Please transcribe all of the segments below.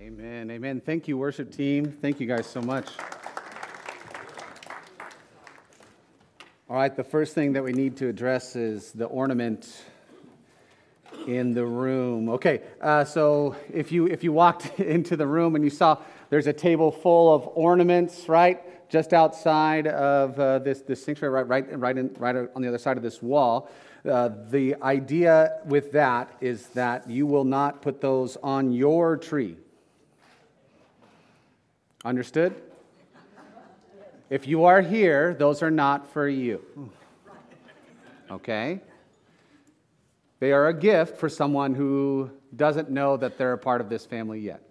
Amen. Amen. Thank you, worship team. Thank you guys so much. All right, the first thing that we need to address is the ornament in the room. Okay, uh, so if you if you walked into the room and you saw there's a table full of ornaments, right, just outside of uh, this this sanctuary, right, right, right, in, right on the other side of this wall. Uh, the idea with that is that you will not put those on your tree. Understood? If you are here, those are not for you. Okay? They are a gift for someone who doesn't know that they're a part of this family yet.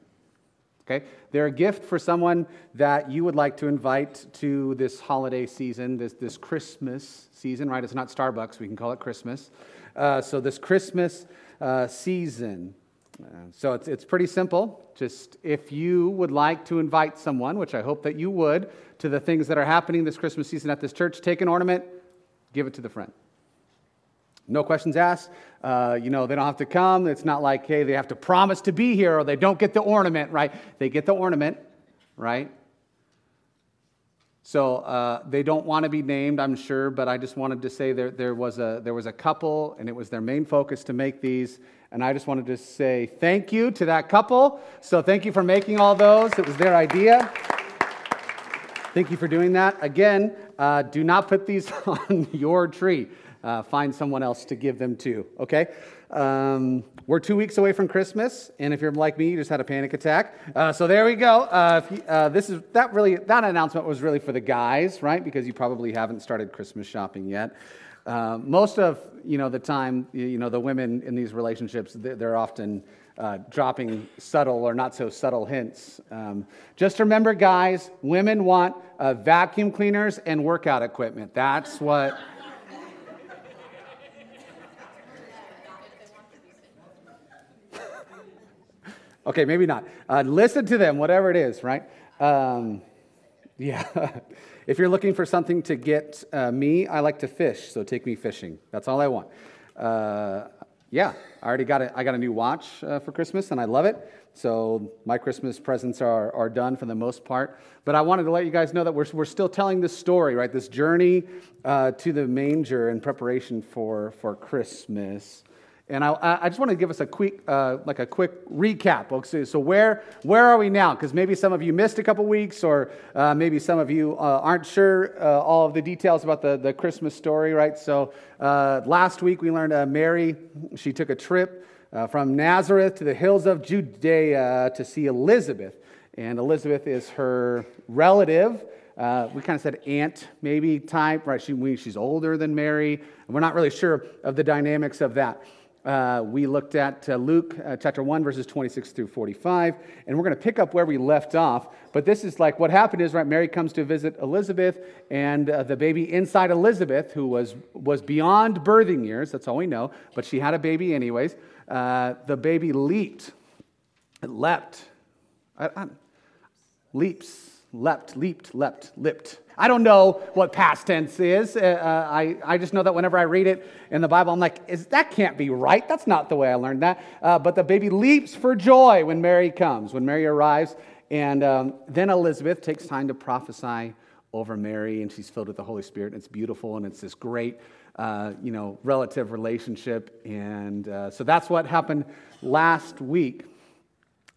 Okay? They're a gift for someone that you would like to invite to this holiday season, this, this Christmas season, right? It's not Starbucks, we can call it Christmas. Uh, so, this Christmas uh, season. Uh, so, it's, it's pretty simple. Just if you would like to invite someone, which I hope that you would, to the things that are happening this Christmas season at this church, take an ornament, give it to the friend. No questions asked. Uh, you know, they don't have to come. It's not like, hey, they have to promise to be here or they don't get the ornament, right? They get the ornament, right? So uh, they don't want to be named, I'm sure, but I just wanted to say there, there, was a, there was a couple, and it was their main focus to make these. And I just wanted to say thank you to that couple. So thank you for making all those. It was their idea. Thank you for doing that. Again, uh, do not put these on your tree uh, find someone else to give them to, okay? Um, we're two weeks away from Christmas, and if you're like me, you just had a panic attack. Uh, so there we go. Uh, you, uh, this is that really that announcement was really for the guys, right? Because you probably haven't started Christmas shopping yet. Uh, most of you know the time, you know the women in these relationships, they're often uh, dropping subtle or not so subtle hints. Um, just remember, guys, women want uh, vacuum cleaners and workout equipment. That's what Okay, maybe not. Uh, listen to them, whatever it is, right? Um, yeah. if you're looking for something to get uh, me, I like to fish, so take me fishing. That's all I want. Uh, yeah, I already got a, I got a new watch uh, for Christmas, and I love it. So my Christmas presents are, are done for the most part. But I wanted to let you guys know that we're, we're still telling this story, right? This journey uh, to the manger in preparation for, for Christmas. And I, I just want to give us a quick, uh, like a quick recap. Okay, so where, where are we now? Because maybe some of you missed a couple weeks, or uh, maybe some of you uh, aren't sure uh, all of the details about the, the Christmas story, right? So uh, last week we learned uh, Mary, she took a trip from Nazareth to the hills of Judea to see Elizabeth. And Elizabeth is her relative. Uh, we kind of said aunt maybe type, right? She, she's older than Mary. And we're not really sure of the dynamics of that. Uh, we looked at uh, Luke uh, chapter 1, verses 26 through 45, and we're going to pick up where we left off. But this is like what happened is, right, Mary comes to visit Elizabeth, and uh, the baby inside Elizabeth, who was, was beyond birthing years, that's all we know, but she had a baby anyways, uh, the baby leaped. It leapt. I, I, leaps, leapt, leaped, leapt, lipped. I don't know what past tense is. Uh, uh, I, I just know that whenever I read it in the Bible, I'm like, is, that can't be right. That's not the way I learned that. Uh, but the baby leaps for joy when Mary comes, when Mary arrives. And um, then Elizabeth takes time to prophesy over Mary, and she's filled with the Holy Spirit. And it's beautiful, and it's this great, uh, you know, relative relationship. And uh, so that's what happened last week.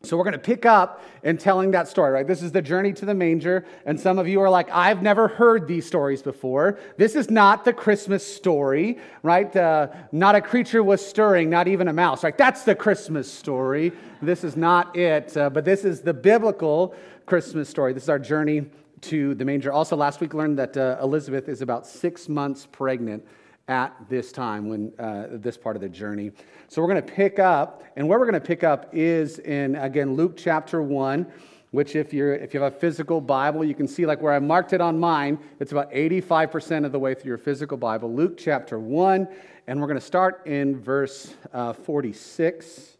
So we're going to pick up in telling that story, right? This is the journey to the manger. And some of you are like, I've never heard these stories before. This is not the Christmas story, right? Uh, not a creature was stirring, not even a mouse, right? That's the Christmas story. This is not it. Uh, but this is the biblical Christmas story. This is our journey to the manger. Also, last week learned that uh, Elizabeth is about six months pregnant at this time when uh, this part of the journey. So we're going to pick up, and where we're going to pick up is in again Luke chapter one. Which, if you're if you have a physical Bible, you can see like where I marked it on mine. It's about 85% of the way through your physical Bible. Luke chapter one, and we're going to start in verse uh, 46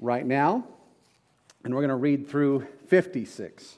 right now, and we're going to read through 56.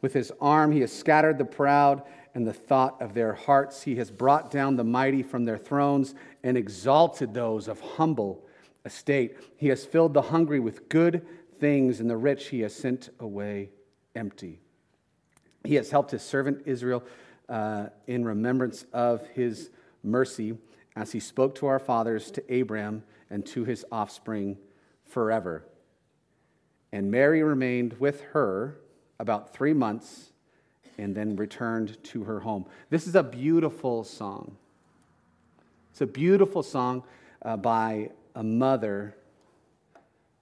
with his arm, he has scattered the proud and the thought of their hearts. He has brought down the mighty from their thrones and exalted those of humble estate. He has filled the hungry with good things, and the rich he has sent away empty. He has helped his servant Israel uh, in remembrance of his mercy, as he spoke to our fathers, to Abraham, and to his offspring forever. And Mary remained with her about three months and then returned to her home. This is a beautiful song. It's a beautiful song uh, by a mother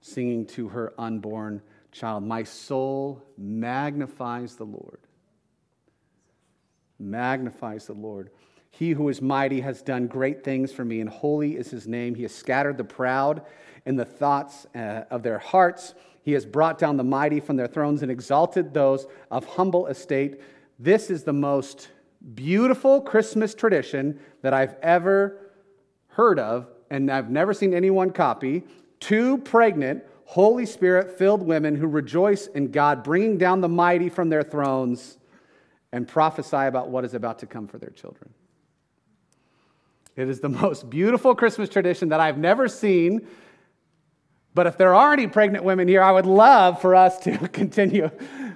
singing to her unborn child. My soul magnifies the Lord. Magnifies the Lord. He who is mighty has done great things for me, and holy is his name. He has scattered the proud in the thoughts uh, of their hearts. He has brought down the mighty from their thrones and exalted those of humble estate. This is the most beautiful Christmas tradition that I've ever heard of, and I've never seen anyone copy. Two pregnant, Holy Spirit filled women who rejoice in God bringing down the mighty from their thrones and prophesy about what is about to come for their children. It is the most beautiful Christmas tradition that I've never seen but if there are any pregnant women here, I would love for us to continue.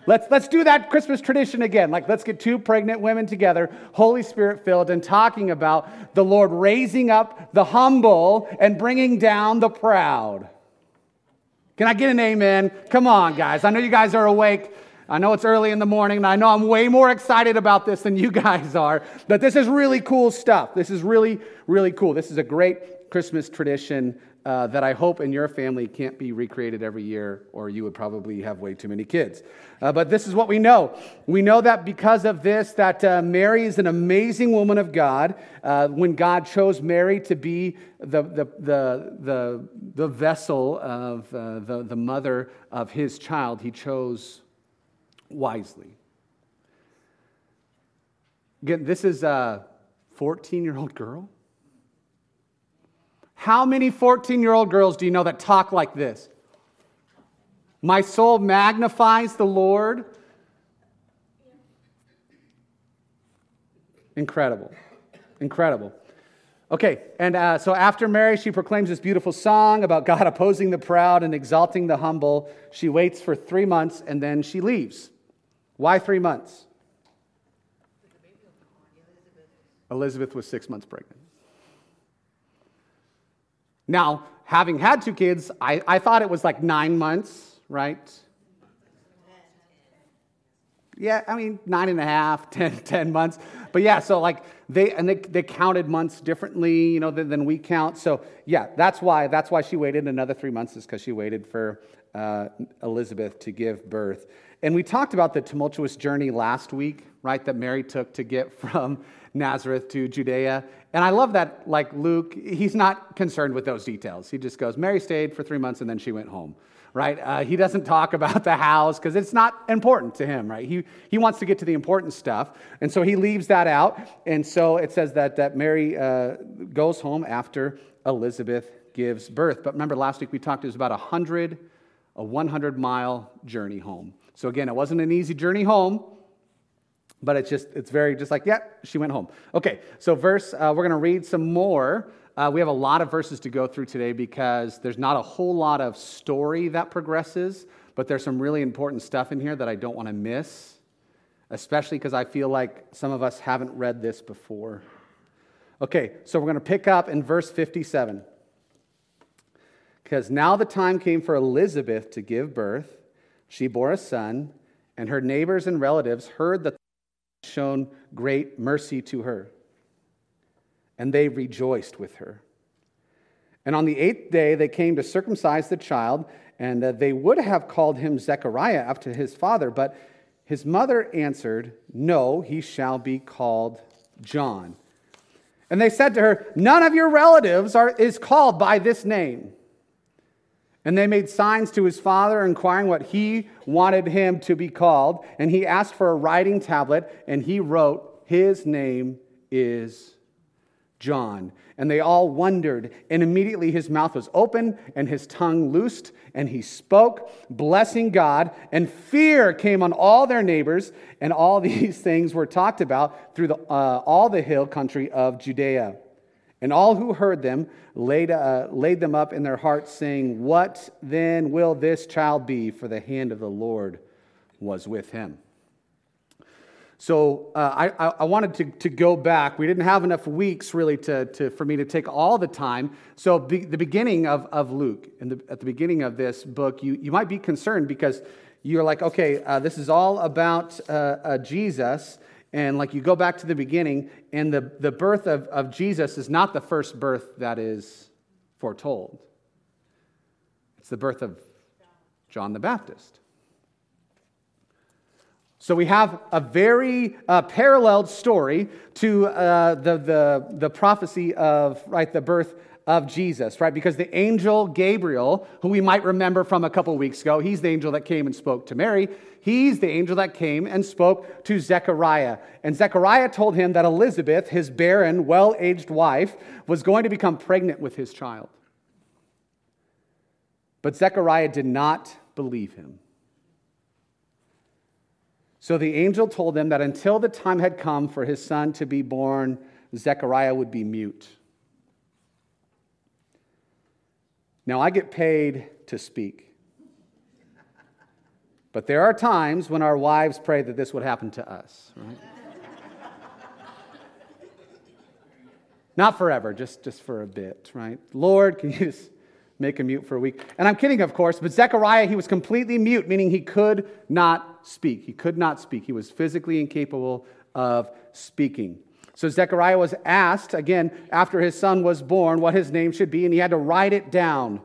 Let's, let's do that Christmas tradition again. Like, let's get two pregnant women together, Holy Spirit filled, and talking about the Lord raising up the humble and bringing down the proud. Can I get an amen? Come on, guys. I know you guys are awake. I know it's early in the morning, and I know I'm way more excited about this than you guys are, but this is really cool stuff. This is really, really cool. This is a great Christmas tradition uh, that I hope in your family can't be recreated every year, or you would probably have way too many kids. Uh, but this is what we know. We know that because of this, that uh, Mary is an amazing woman of God. Uh, when God chose Mary to be the, the, the, the, the vessel of uh, the, the mother of his child, he chose wisely. Again, this is a 14 year old girl how many 14 year old girls do you know that talk like this? My soul magnifies the Lord. Incredible. Incredible. Okay, and uh, so after Mary, she proclaims this beautiful song about God opposing the proud and exalting the humble. She waits for three months and then she leaves. Why three months? Elizabeth was six months pregnant. Now, having had two kids, I, I thought it was like nine months, right? Yeah, I mean, nine and a half, ten, ten months. But yeah, so like they, and they, they counted months differently, you know, than, than we count. So yeah, that's why, that's why she waited another three months is because she waited for uh, Elizabeth to give birth. And we talked about the tumultuous journey last week, right, that Mary took to get from Nazareth to Judea. And I love that, like Luke, he's not concerned with those details. He just goes, Mary stayed for three months and then she went home, right? Uh, he doesn't talk about the house because it's not important to him, right? He, he wants to get to the important stuff. And so he leaves that out. And so it says that, that Mary uh, goes home after Elizabeth gives birth. But remember, last week we talked, it was about a 100, a 100 mile journey home. So again, it wasn't an easy journey home. But it's just, it's very just like, yeah, she went home. Okay, so verse, uh, we're going to read some more. Uh, we have a lot of verses to go through today because there's not a whole lot of story that progresses, but there's some really important stuff in here that I don't want to miss, especially because I feel like some of us haven't read this before. Okay, so we're going to pick up in verse 57. Because now the time came for Elizabeth to give birth. She bore a son, and her neighbors and relatives heard that shown great mercy to her, and they rejoiced with her. And on the eighth day, they came to circumcise the child, and uh, they would have called him Zechariah after his father, but his mother answered, No, he shall be called John. And they said to her, None of your relatives are, is called by this name. And they made signs to his father, inquiring what he wanted him to be called. And he asked for a writing tablet, and he wrote, His name is John. And they all wondered. And immediately his mouth was open and his tongue loosed, and he spoke, blessing God. And fear came on all their neighbors, and all these things were talked about through the, uh, all the hill country of Judea. And all who heard them laid, uh, laid them up in their hearts, saying, What then will this child be? For the hand of the Lord was with him. So uh, I, I, wanted to, to go back. We didn't have enough weeks really to, to, for me to take all the time. So be, the beginning of, of Luke, the, at the beginning of this book, you, you might be concerned because you're like, okay, uh, this is all about uh, uh Jesus. And like you go back to the beginning, and the, the birth of, of Jesus is not the first birth that is foretold, it's the birth of John the Baptist. So we have a very uh, paralleled story to uh, the, the, the prophecy of right, the birth of Jesus, right? Because the angel Gabriel, who we might remember from a couple weeks ago, he's the angel that came and spoke to Mary. He's the angel that came and spoke to Zechariah. And Zechariah told him that Elizabeth, his barren, well aged wife, was going to become pregnant with his child. But Zechariah did not believe him. So the angel told them that until the time had come for his son to be born, Zechariah would be mute. Now, I get paid to speak. But there are times when our wives pray that this would happen to us, right? Not forever, just, just for a bit, right? Lord, can you just make him mute for a week? And I'm kidding, of course, but Zechariah, he was completely mute, meaning he could not speak. He could not speak. He was physically incapable of speaking. So Zechariah was asked, again, after his son was born, what his name should be, and he had to write it down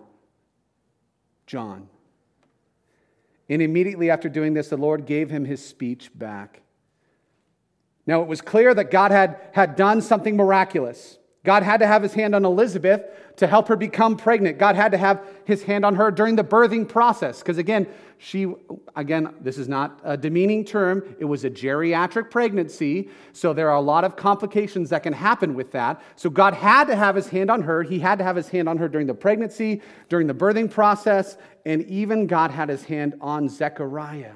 John. And immediately after doing this, the Lord gave him his speech back. Now, it was clear that God had, had done something miraculous. God had to have his hand on Elizabeth to help her become pregnant. God had to have his hand on her during the birthing process. Because again, she, again, this is not a demeaning term, it was a geriatric pregnancy. So there are a lot of complications that can happen with that. So God had to have his hand on her. He had to have his hand on her during the pregnancy, during the birthing process, and even God had his hand on Zechariah.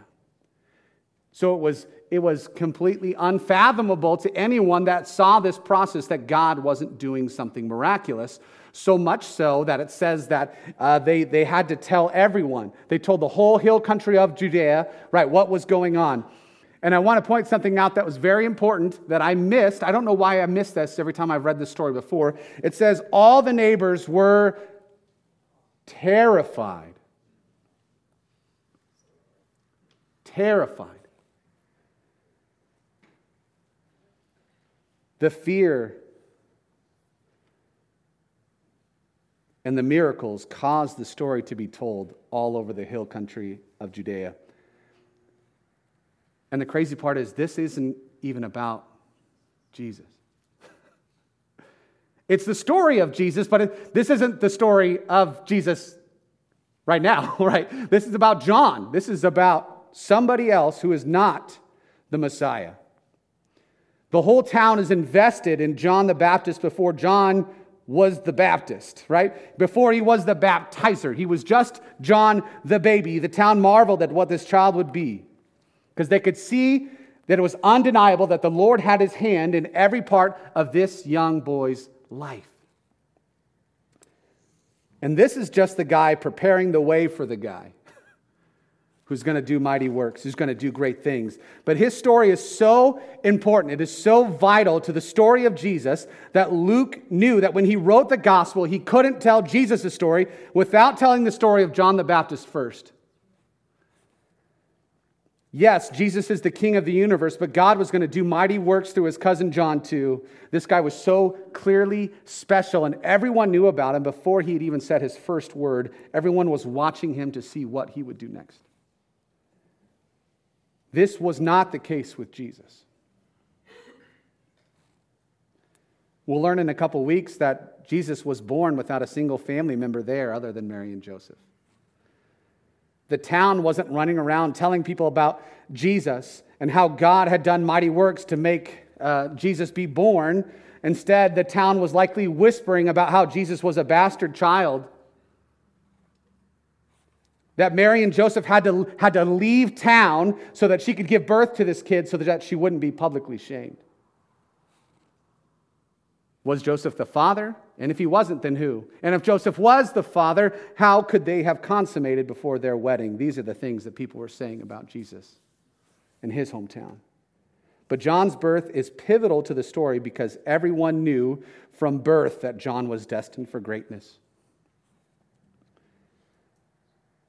So it was, it was completely unfathomable to anyone that saw this process that God wasn't doing something miraculous. So much so that it says that uh, they, they had to tell everyone. They told the whole hill country of Judea, right, what was going on. And I want to point something out that was very important that I missed. I don't know why I missed this every time I've read this story before. It says, All the neighbors were terrified. Terrified. The fear and the miracles caused the story to be told all over the hill country of Judea. And the crazy part is, this isn't even about Jesus. It's the story of Jesus, but it, this isn't the story of Jesus right now, right? This is about John. This is about somebody else who is not the Messiah. The whole town is invested in John the Baptist before John was the Baptist, right? Before he was the baptizer, he was just John the baby. The town marveled at what this child would be because they could see that it was undeniable that the Lord had his hand in every part of this young boy's life. And this is just the guy preparing the way for the guy who's going to do mighty works, who's going to do great things. But his story is so important, it is so vital to the story of Jesus that Luke knew that when he wrote the gospel, he couldn't tell Jesus' story without telling the story of John the Baptist first. Yes, Jesus is the king of the universe, but God was going to do mighty works through his cousin John too. This guy was so clearly special, and everyone knew about him before he had even said his first word. Everyone was watching him to see what he would do next. This was not the case with Jesus. We'll learn in a couple weeks that Jesus was born without a single family member there other than Mary and Joseph. The town wasn't running around telling people about Jesus and how God had done mighty works to make uh, Jesus be born. Instead, the town was likely whispering about how Jesus was a bastard child. That Mary and Joseph had to, had to leave town so that she could give birth to this kid so that she wouldn't be publicly shamed. Was Joseph the father? And if he wasn't, then who? And if Joseph was the father, how could they have consummated before their wedding? These are the things that people were saying about Jesus in his hometown. But John's birth is pivotal to the story because everyone knew from birth that John was destined for greatness.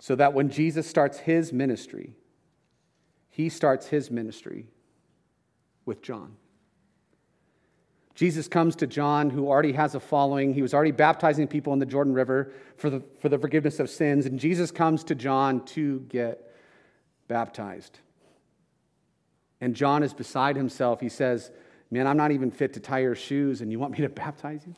So that when Jesus starts his ministry, he starts his ministry with John. Jesus comes to John, who already has a following. He was already baptizing people in the Jordan River for the, for the forgiveness of sins. And Jesus comes to John to get baptized. And John is beside himself. He says, Man, I'm not even fit to tie your shoes, and you want me to baptize you?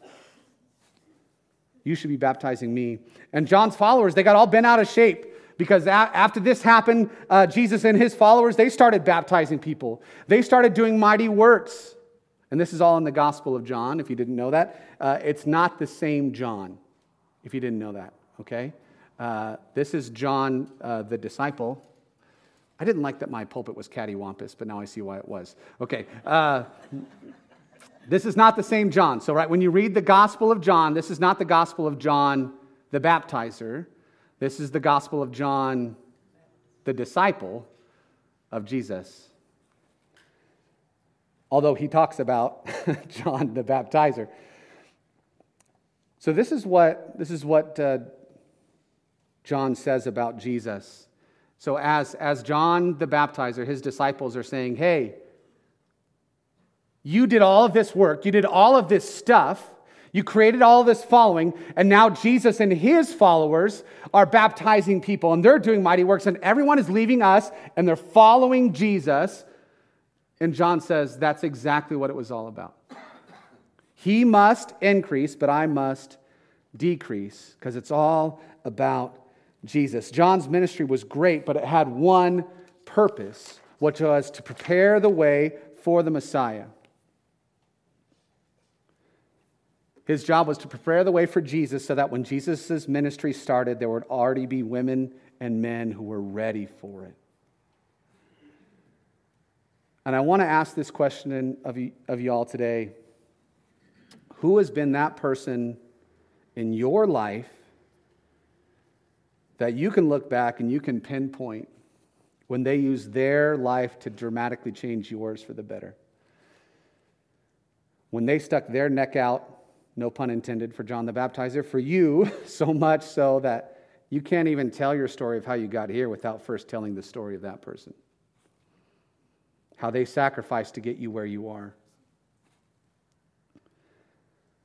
You should be baptizing me. And John's followers, they got all bent out of shape because after this happened, uh, Jesus and his followers, they started baptizing people. They started doing mighty works. And this is all in the Gospel of John, if you didn't know that. Uh, it's not the same John, if you didn't know that, okay? Uh, this is John uh, the disciple. I didn't like that my pulpit was cattywampus, but now I see why it was. Okay. This is not the same John. So, right, when you read the Gospel of John, this is not the Gospel of John the baptizer. This is the Gospel of John the disciple of Jesus although he talks about John the baptizer. So this is what, this is what uh, John says about Jesus. So as, as John the baptizer, his disciples are saying, hey, you did all of this work, you did all of this stuff, you created all this following, and now Jesus and his followers are baptizing people and they're doing mighty works, and everyone is leaving us and they're following Jesus. And John says that's exactly what it was all about. He must increase, but I must decrease because it's all about Jesus. John's ministry was great, but it had one purpose, which was to prepare the way for the Messiah. His job was to prepare the way for Jesus so that when Jesus' ministry started, there would already be women and men who were ready for it. And I want to ask this question of, y- of y'all today Who has been that person in your life that you can look back and you can pinpoint when they use their life to dramatically change yours for the better? When they stuck their neck out, no pun intended for John the Baptizer, for you, so much so that you can't even tell your story of how you got here without first telling the story of that person how they sacrificed to get you where you are.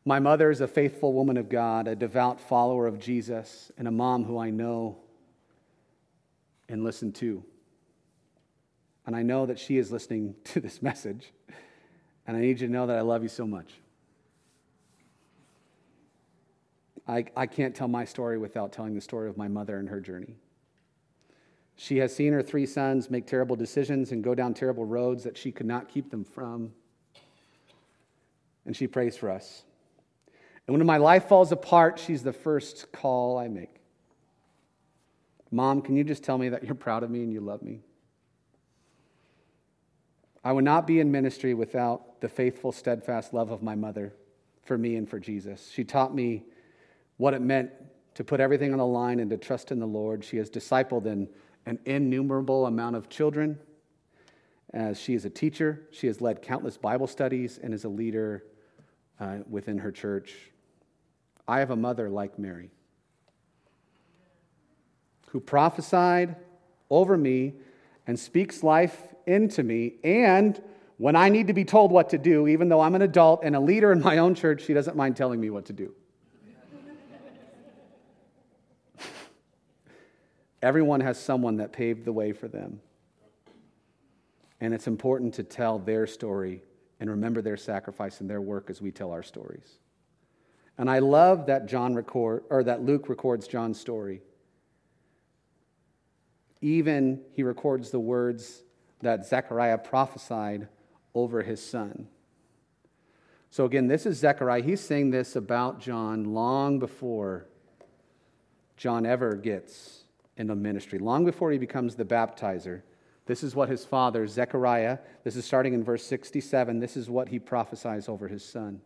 My mother is a faithful woman of God, a devout follower of Jesus, and a mom who I know and listen to. And I know that she is listening to this message. And I need you to know that I love you so much. I, I can't tell my story without telling the story of my mother and her journey. She has seen her three sons make terrible decisions and go down terrible roads that she could not keep them from. And she prays for us. And when my life falls apart, she's the first call I make. Mom, can you just tell me that you're proud of me and you love me? I would not be in ministry without the faithful, steadfast love of my mother for me and for Jesus. She taught me what it meant to put everything on the line and to trust in the Lord. She has discipled and an innumerable amount of children. As she is a teacher, she has led countless Bible studies and is a leader uh, within her church. I have a mother like Mary who prophesied over me and speaks life into me. And when I need to be told what to do, even though I'm an adult and a leader in my own church, she doesn't mind telling me what to do. Everyone has someone that paved the way for them. And it's important to tell their story and remember their sacrifice and their work as we tell our stories. And I love that John record or that Luke records John's story. even he records the words that Zechariah prophesied over his son. So, again, this is Zechariah. He's saying this about John long before John ever gets into ministry, long before he becomes the baptizer. This is what his father, Zechariah, this is starting in verse 67, this is what he prophesies over his son.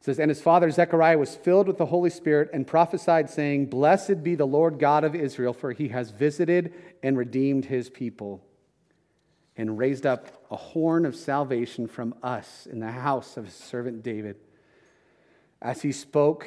It says, And his father Zechariah was filled with the Holy Spirit and prophesied, saying, Blessed be the Lord God of Israel, for he has visited and redeemed his people and raised up a horn of salvation from us in the house of his servant David, as he spoke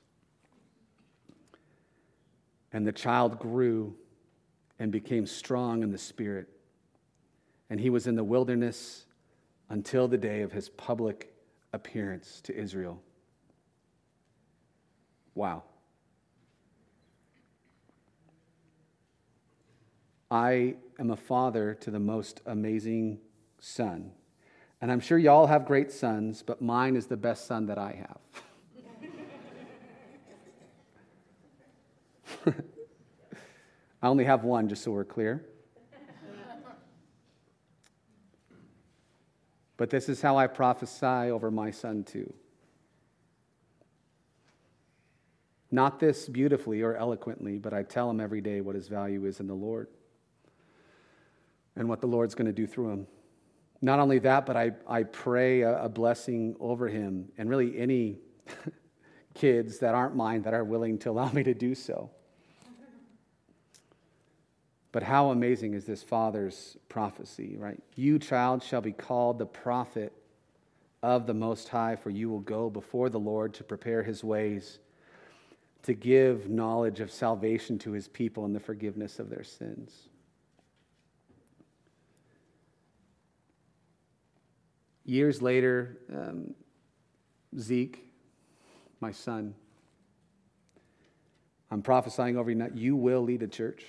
And the child grew and became strong in the spirit. And he was in the wilderness until the day of his public appearance to Israel. Wow. I am a father to the most amazing son. And I'm sure y'all have great sons, but mine is the best son that I have. I only have one, just so we're clear. But this is how I prophesy over my son, too. Not this beautifully or eloquently, but I tell him every day what his value is in the Lord and what the Lord's going to do through him. Not only that, but I, I pray a, a blessing over him and really any kids that aren't mine that are willing to allow me to do so. But how amazing is this father's prophecy, right? You, child, shall be called the prophet of the Most High, for you will go before the Lord to prepare his ways, to give knowledge of salvation to his people and the forgiveness of their sins. Years later, um, Zeke, my son, I'm prophesying over you you will lead a church.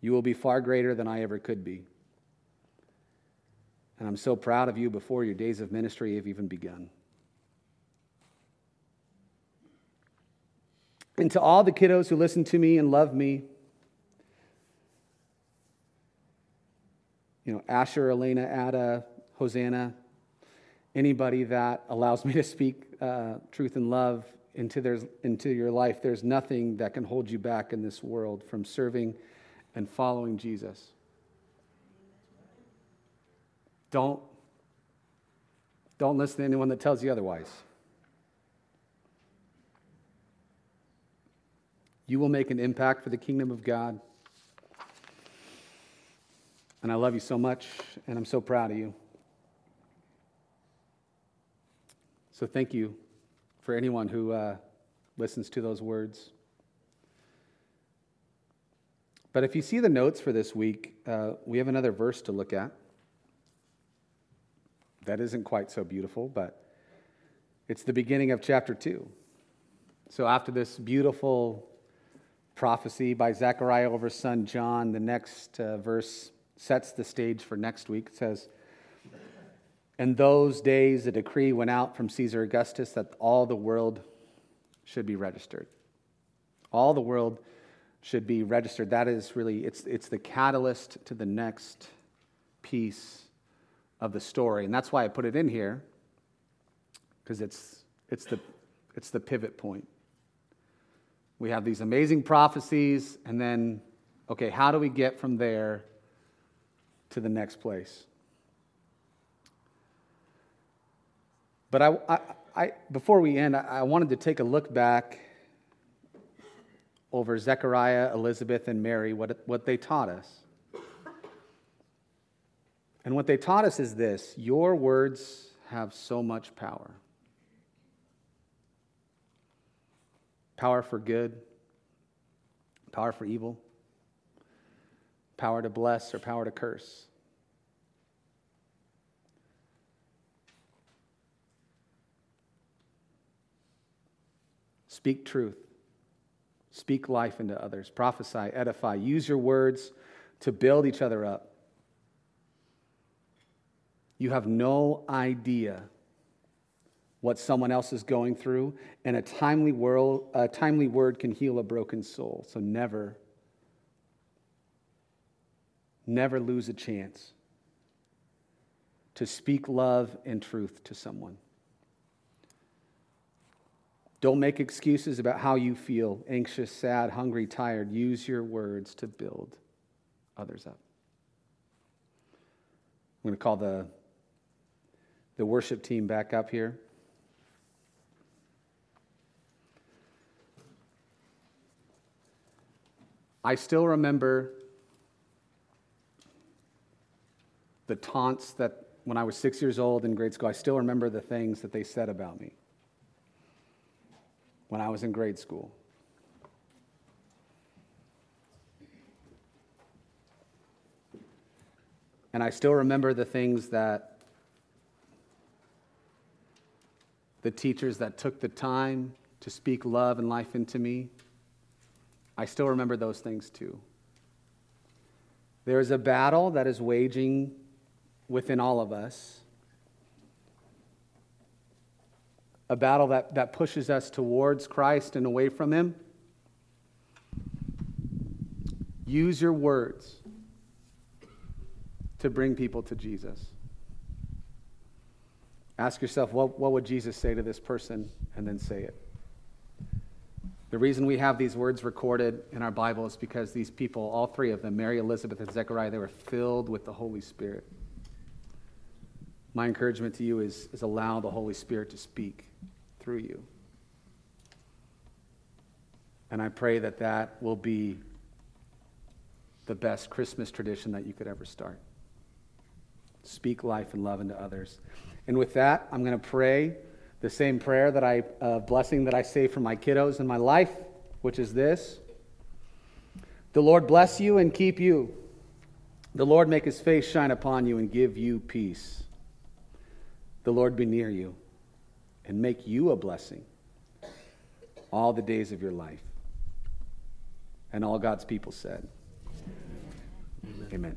You will be far greater than I ever could be. And I'm so proud of you before your days of ministry have even begun. And to all the kiddos who listen to me and love me, you know, Asher, Elena, Ada, Hosanna, anybody that allows me to speak uh, truth and love into, their, into your life, there's nothing that can hold you back in this world from serving and following Jesus. Don't, don't listen to anyone that tells you otherwise. You will make an impact for the kingdom of God. And I love you so much, and I'm so proud of you. So thank you for anyone who uh, listens to those words. But if you see the notes for this week, uh, we have another verse to look at. That isn't quite so beautiful, but it's the beginning of chapter 2. So after this beautiful prophecy by Zechariah over son John, the next uh, verse sets the stage for next week. It says, In those days, a decree went out from Caesar Augustus that all the world should be registered. All the world should be registered. That is really, it's, it's the catalyst to the next piece of the story. And that's why I put it in here, because it's, it's, the, it's the pivot point. We have these amazing prophecies, and then Okay, how do we get from there to the next place? But I, I, I before we end, I, I wanted to take a look back over Zechariah, Elizabeth, and Mary, what, what they taught us. And what they taught us is this your words have so much power power for good, power for evil, power to bless, or power to curse. Speak truth. Speak life into others. Prophesy, edify. Use your words to build each other up. You have no idea what someone else is going through, and a timely, world, a timely word can heal a broken soul. So never, never lose a chance to speak love and truth to someone. Don't make excuses about how you feel anxious, sad, hungry, tired. Use your words to build others up. I'm going to call the, the worship team back up here. I still remember the taunts that when I was six years old in grade school, I still remember the things that they said about me when I was in grade school. And I still remember the things that the teachers that took the time to speak love and life into me, I still remember those things too. There is a battle that is waging within all of us a battle that, that pushes us towards Christ and away from Him. Use your words to bring people to Jesus. Ask yourself, what, what would Jesus say to this person? And then say it. The reason we have these words recorded in our Bible is because these people, all three of them, Mary, Elizabeth, and Zechariah, they were filled with the Holy Spirit. My encouragement to you is, is allow the Holy Spirit to speak through you. And I pray that that will be the best Christmas tradition that you could ever start. Speak life and love into others. And with that, I'm going to pray the same prayer that I, uh, blessing that I say for my kiddos in my life, which is this The Lord bless you and keep you. The Lord make his face shine upon you and give you peace. The Lord be near you and make you a blessing all the days of your life. And all God's people said, Amen. Amen.